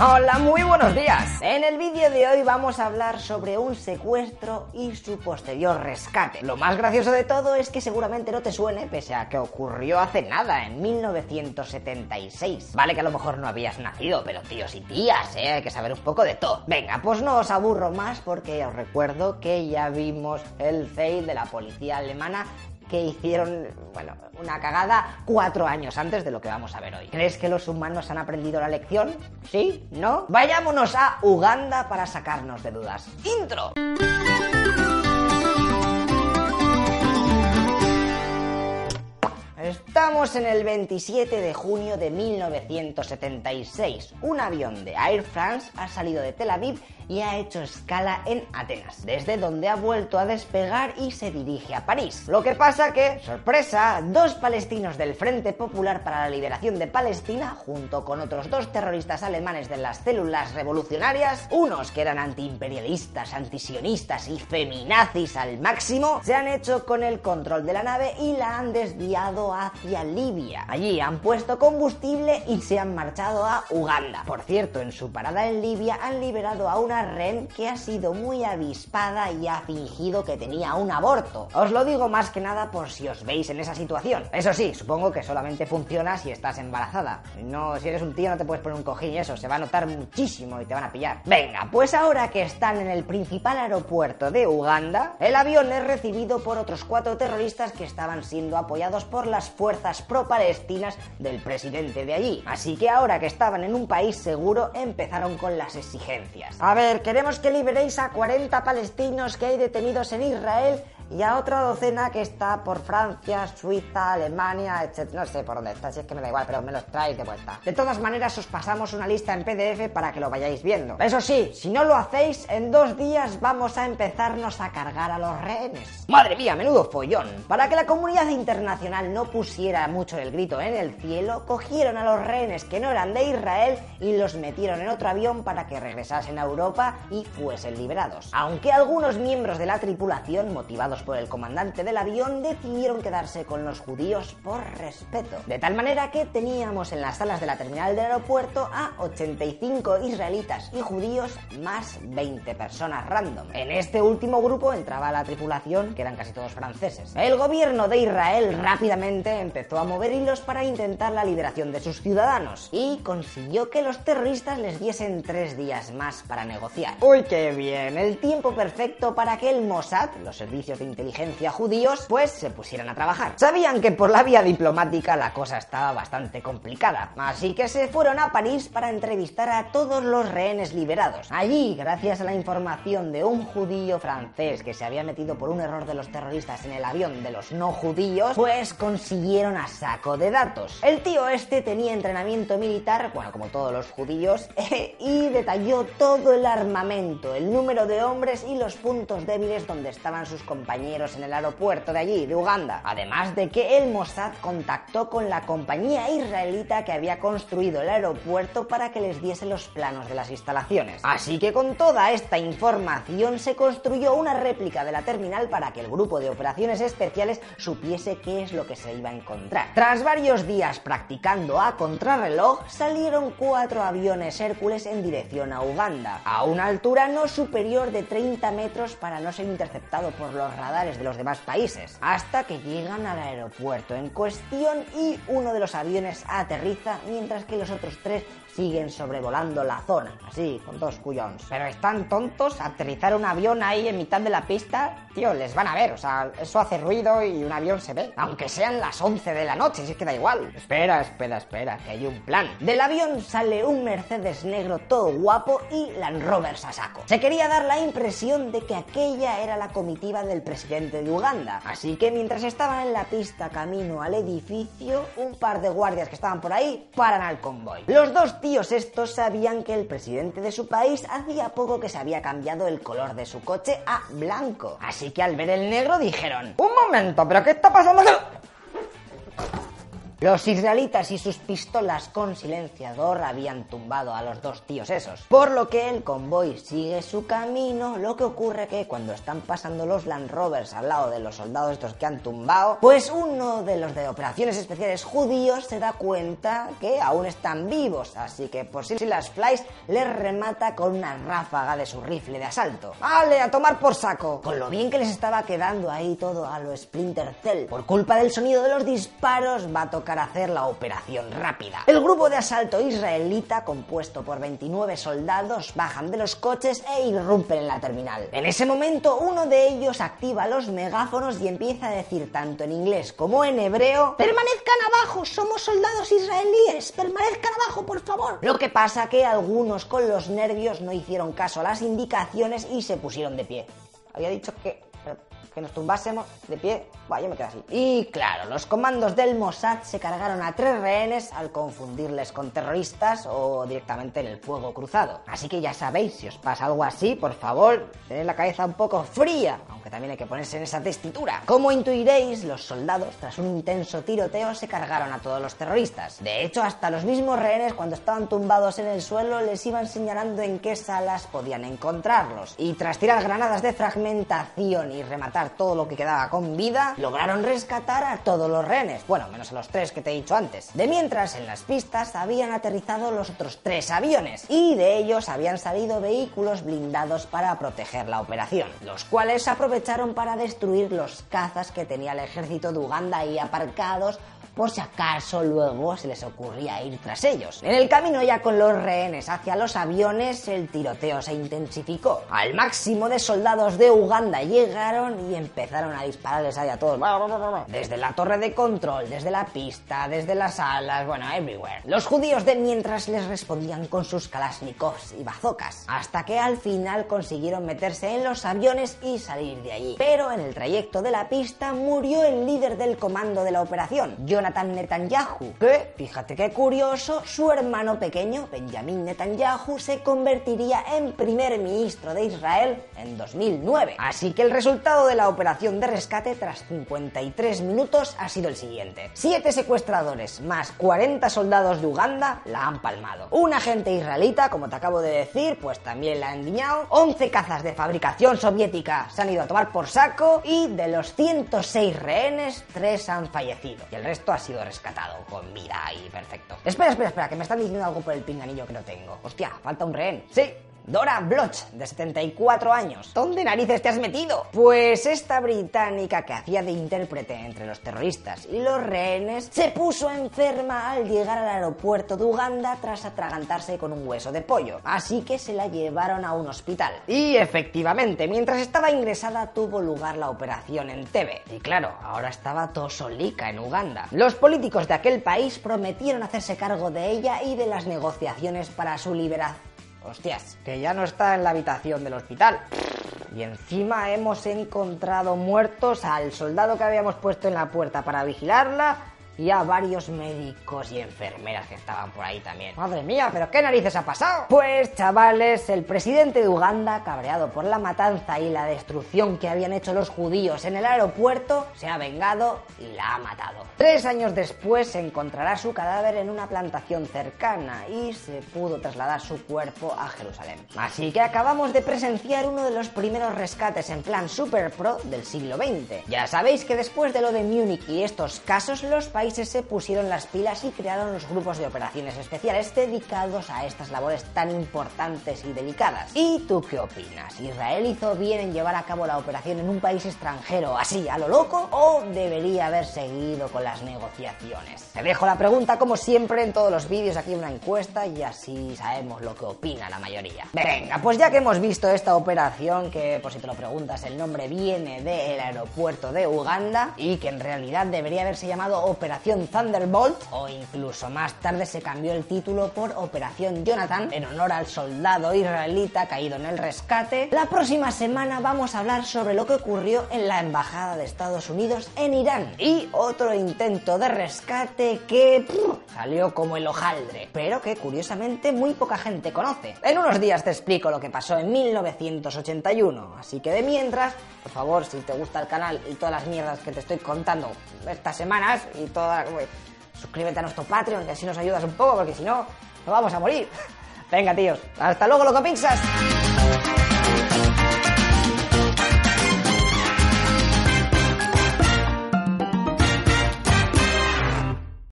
Hola, muy buenos días. En el vídeo de hoy vamos a hablar sobre un secuestro y su posterior rescate. Lo más gracioso de todo es que seguramente no te suene, pese a que ocurrió hace nada, en 1976. Vale que a lo mejor no habías nacido, pero tíos y tías, ¿eh? hay que saber un poco de todo. Venga, pues no os aburro más porque os recuerdo que ya vimos el fail de la policía alemana que hicieron, bueno, una cagada cuatro años antes de lo que vamos a ver hoy. ¿Crees que los humanos han aprendido la lección? ¿Sí? ¿No? Vayámonos a Uganda para sacarnos de dudas. ¡Intro! Estamos en el 27 de junio de 1976. Un avión de Air France ha salido de Tel Aviv y ha hecho escala en Atenas, desde donde ha vuelto a despegar y se dirige a París. Lo que pasa que, sorpresa, dos palestinos del Frente Popular para la Liberación de Palestina, junto con otros dos terroristas alemanes de las células revolucionarias, unos que eran antiimperialistas, antisionistas y feminazis al máximo, se han hecho con el control de la nave y la han desviado hacia Libia. Allí han puesto combustible y se han marchado a Uganda. Por cierto, en su parada en Libia han liberado a una Ren que ha sido muy avispada y ha fingido que tenía un aborto. Os lo digo más que nada por si os veis en esa situación. Eso sí, supongo que solamente funciona si estás embarazada. No, si eres un tío no te puedes poner un cojín y eso, se va a notar muchísimo y te van a pillar. Venga, pues ahora que están en el principal aeropuerto de Uganda, el avión es recibido por otros cuatro terroristas que estaban siendo apoyados por las fuerzas pro-palestinas del presidente de allí. Así que ahora que estaban en un país seguro, empezaron con las exigencias. A ver, queremos que liberéis a 40 palestinos que hay detenidos en Israel y a otra docena que está por Francia, Suiza, Alemania, etc. No sé por dónde está, si es que me da igual, pero me los traéis de vuelta. De todas maneras, os pasamos una lista en PDF para que lo vayáis viendo. Eso sí, si no lo hacéis, en dos días vamos a empezarnos a cargar a los rehenes. Madre mía, menudo follón. Para que la comunidad internacional no pusiera mucho el grito en el cielo, cogieron a los rehenes que no eran de Israel y los metieron en otro avión para que regresasen a Europa y fuesen liberados. Aunque algunos miembros de la tripulación, motivados por el comandante del avión, decidieron quedarse con los judíos por respeto. De tal manera que teníamos en las salas de la terminal del aeropuerto a 85 israelitas y judíos más 20 personas random. En este último grupo entraba la tripulación, que eran casi todos franceses. El gobierno de Israel rápidamente empezó a mover hilos para intentar la liberación de sus ciudadanos y consiguió que los terroristas les diesen tres días más para negociar. ¡Uy, qué bien! El tiempo perfecto para que el Mossad, los servicios de inteligencia judíos, pues se pusieran a trabajar. Sabían que por la vía diplomática la cosa estaba bastante complicada, así que se fueron a París para entrevistar a todos los rehenes liberados. Allí, gracias a la información de un judío francés que se había metido por un error de los terroristas en el avión de los no judíos, pues consiguieron a saco de datos. El tío este tenía entrenamiento militar, bueno, como todos los judíos, y detalló todo el armamento, el número de hombres y los puntos débiles donde estaban sus compañeros en el aeropuerto de allí, de Uganda. Además de que el Mossad contactó con la compañía israelita que había construido el aeropuerto para que les diese los planos de las instalaciones. Así que con toda esta información se construyó una réplica de la terminal para que el grupo de operaciones especiales supiese qué es lo que se iba a encontrar. Tras varios días practicando a contrarreloj, salieron cuatro aviones Hércules en dirección a Uganda, a una altura no superior de 30 metros para no ser interceptado por los radares de los demás países, hasta que llegan al aeropuerto en cuestión y uno de los aviones aterriza mientras que los otros tres siguen sobrevolando la zona, así, con dos cuyons. Pero están tontos, aterrizar un avión ahí en mitad de la pista, tío, les van a ver, o sea, eso hace ruido y un avión se ve, aunque sean las 11 de la noche, si es que da igual. Espera, espera, espera, que hay un plan. Del avión sale un Mercedes negro todo guapo y Land Rover saco. Se quería dar la impresión de que aquella era la comitiva del presidente de Uganda, así que mientras estaban en la pista camino al edificio, un par de guardias que estaban por ahí paran al convoy. Los dos tíos estos sabían que el presidente de su país hacía poco que se había cambiado el color de su coche a blanco. Así que al ver el negro dijeron, un momento, pero ¿qué está pasando? Los israelitas y sus pistolas con silenciador habían tumbado a los dos tíos esos, por lo que el convoy sigue su camino, lo que ocurre que cuando están pasando los Land Rovers al lado de los soldados estos que han tumbado, pues uno de los de operaciones especiales judíos se da cuenta que aún están vivos, así que por si las flies les remata con una ráfaga de su rifle de asalto. ¡Vale, a tomar por saco! Con lo bien que les estaba quedando ahí todo a lo Splinter Cell. Por culpa del sonido de los disparos va a tocar hacer la operación rápida. El grupo de asalto israelita, compuesto por 29 soldados, bajan de los coches e irrumpen en la terminal. En ese momento, uno de ellos activa los megáfonos y empieza a decir tanto en inglés como en hebreo: ¡Permanezcan abajo! ¡Somos soldados israelíes! ¡Permanezcan abajo, por favor! Lo que pasa que algunos con los nervios no hicieron caso a las indicaciones y se pusieron de pie. Había dicho que que nos tumbásemos de pie, bueno, yo me quedo así. Y claro, los comandos del Mossad se cargaron a tres rehenes al confundirles con terroristas o directamente en el fuego cruzado. Así que ya sabéis, si os pasa algo así, por favor, tened la cabeza un poco fría, aunque también hay que ponerse en esa testitura. Como intuiréis, los soldados, tras un intenso tiroteo, se cargaron a todos los terroristas. De hecho, hasta los mismos rehenes, cuando estaban tumbados en el suelo, les iban señalando en qué salas podían encontrarlos. Y tras tirar granadas de fragmentación y rematar todo lo que quedaba con vida, lograron rescatar a todos los rehenes, bueno, menos a los tres que te he dicho antes. De mientras, en las pistas habían aterrizado los otros tres aviones y de ellos habían salido vehículos blindados para proteger la operación, los cuales aprovecharon para destruir los cazas que tenía el ejército de Uganda ahí aparcados por si acaso luego se les ocurría ir tras ellos. En el camino ya con los rehenes hacia los aviones, el tiroteo se intensificó. Al máximo de soldados de Uganda llegaron y empezaron a dispararles ahí a todos. Desde la torre de control, desde la pista, desde las alas, bueno, everywhere. Los judíos de mientras les respondían con sus kalashnikovs y bazocas, hasta que al final consiguieron meterse en los aviones y salir de allí. Pero en el trayecto de la pista murió el líder del comando de la operación, Jonathan Netanyahu, que, fíjate qué curioso, su hermano pequeño, Benjamin Netanyahu, se convertiría en primer ministro de Israel en 2009. Así que el resultado de la operación de rescate tras 53 minutos ha sido el siguiente. Siete secuestradores más 40 soldados de Uganda la han palmado. Un agente israelita, como te acabo de decir, pues también la han guiñado. 11 cazas de fabricación soviética se han ido a tomar por saco y de los 106 rehenes, 3 han fallecido. Y el resto ha ha sido rescatado con vida y perfecto. Espera, espera, espera, que me están diciendo algo por el pinganillo que no tengo. Hostia, falta un rehén. Sí, Dora Bloch, de 74 años. ¿Dónde narices te has metido? Pues esta británica que hacía de intérprete entre los terroristas y los rehenes se puso enferma al llegar al aeropuerto de Uganda tras atragantarse con un hueso de pollo. Así que se la llevaron a un hospital. Y efectivamente, mientras estaba ingresada tuvo lugar la operación en TV. Y claro, ahora estaba tosolica en Uganda. Los políticos de aquel país prometieron hacerse cargo de ella y de las negociaciones para su liberación Hostias, que ya no está en la habitación del hospital. Y encima hemos encontrado muertos al soldado que habíamos puesto en la puerta para vigilarla y a varios médicos y enfermeras que estaban por ahí también. Madre mía, pero ¿qué narices ha pasado? Pues chavales, el presidente de Uganda, cabreado por la matanza y la destrucción que habían hecho los judíos en el aeropuerto, se ha vengado y la ha matado. Tres años después se encontrará su cadáver en una plantación cercana y se pudo trasladar su cuerpo a Jerusalén. Así que acabamos de presenciar uno de los primeros rescates en plan super pro del siglo XX. Ya sabéis que después de lo de Múnich y estos casos, los países se pusieron las pilas y crearon los grupos de operaciones especiales dedicados a estas labores tan importantes y delicadas. ¿Y tú qué opinas? ¿Israel hizo bien en llevar a cabo la operación en un país extranjero así a lo loco o debería haber seguido con las negociaciones? Te dejo la pregunta como siempre en todos los vídeos aquí una encuesta y así sabemos lo que opina la mayoría. Venga, pues ya que hemos visto esta operación que por si te lo preguntas el nombre viene del aeropuerto de Uganda y que en realidad debería haberse llamado Operación Thunderbolt o incluso más tarde se cambió el título por Operación Jonathan en honor al soldado israelita caído en el rescate. La próxima semana vamos a hablar sobre lo que ocurrió en la embajada de Estados Unidos en Irán y otro intento de rescate que salió como el hojaldre, pero que curiosamente muy poca gente conoce. En unos días te explico lo que pasó en 1981, así que de mientras, por favor, si te gusta el canal y todas las mierdas que te estoy contando estas semanas y todas suscríbete a nuestro Patreon y así nos ayudas un poco, porque si no, nos vamos a morir. Venga, tíos, hasta luego, loco pizzas.